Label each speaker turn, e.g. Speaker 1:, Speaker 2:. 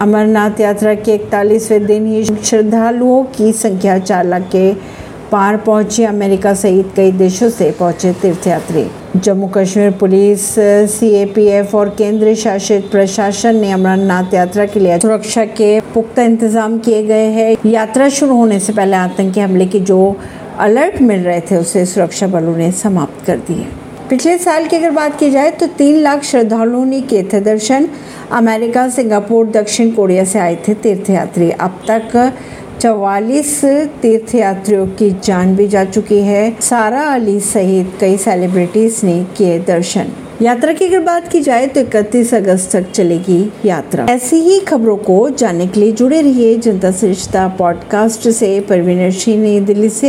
Speaker 1: अमरनाथ यात्रा के इकतालीसवें दिन ही श्रद्धालुओं की संख्या चार लाख के पार पहुँची। अमेरिका सहित कई देशों से पहुँचे तीर्थयात्री। जम्मू कश्मीर पुलिस सीएपीएफ और केंद्र शासित प्रशासन ने अमरनाथ यात्रा के लिए सुरक्षा के पुख्ता इंतज़ाम किए गए हैं। यात्रा शुरू होने से पहले आतंकी हमले के जो अलर्ट मिल रहे थे, उसे सुरक्षा बलों ने समाप्त कर दिए। पिछले साल की अगर बात की जाए तो तीन लाख श्रद्धालुओं ने किए थे दर्शन। अमेरिका, सिंगापुर, दक्षिण कोरिया से आए थे तीर्थयात्री। अब तक चौवालीस तीर्थयात्रियों की जान भी जा चुकी है। सारा अली सहित कई सेलिब्रिटीज ने किए दर्शन। यात्रा की अगर बात की जाए तो इकतीस अगस्त तक चलेगी यात्रा। ऐसी ही खबरों को जानने के लिए जुड़े रहिए जनता सरिश्ता पॉडकास्ट से। परवीन सिंह नई दिल्ली से।